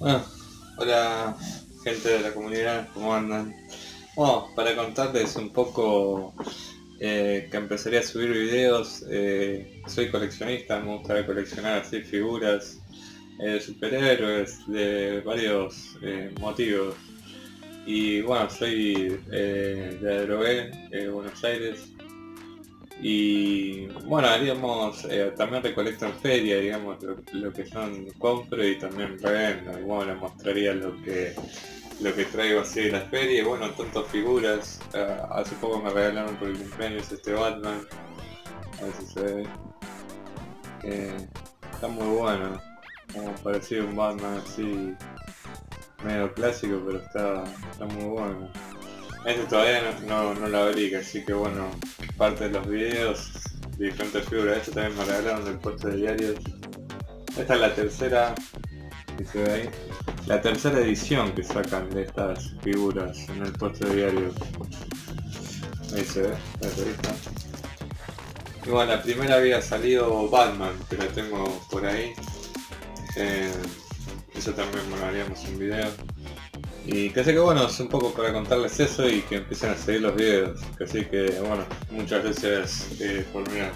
Bueno, hola gente de la comunidad, ¿cómo andan? Bueno, para contarles un poco eh, que empezaría a subir videos, eh, soy coleccionista, me gusta coleccionar así figuras eh, de superhéroes de varios motivos. Y bueno, soy de Adrogué, Buenos Aires, y bueno, haríamos, eh, también recolecto en feria, digamos, lo, que son compro y también revendo. Y bueno, mostraría lo que lo que traigo así de la feria. Bueno, tantas figuras. Eh, hace poco me regalaron por el cumpleaños este Batman. A ver si se ve. está muy bueno. Como parecido un Batman así medio clásico, pero está, está muy bueno. Este todavía no, no, lo abrí, así que bueno, parte de los videos de diferentes figuras. Esto también me regalaron del puesto de diarios. Esta es la tercera, que se ve ahí, la tercera edición que sacan de estas figuras en el puesto de diarios. Ahí se ve, la revista. Y bueno, la primera había salido Batman, que la tengo por ahí. Eh, eso también me lo haríamos en video. Y casi que bueno, es un poco para contarles eso y que empiecen a seguir los videos. Así que bueno, muchas gracias eh, por mirar.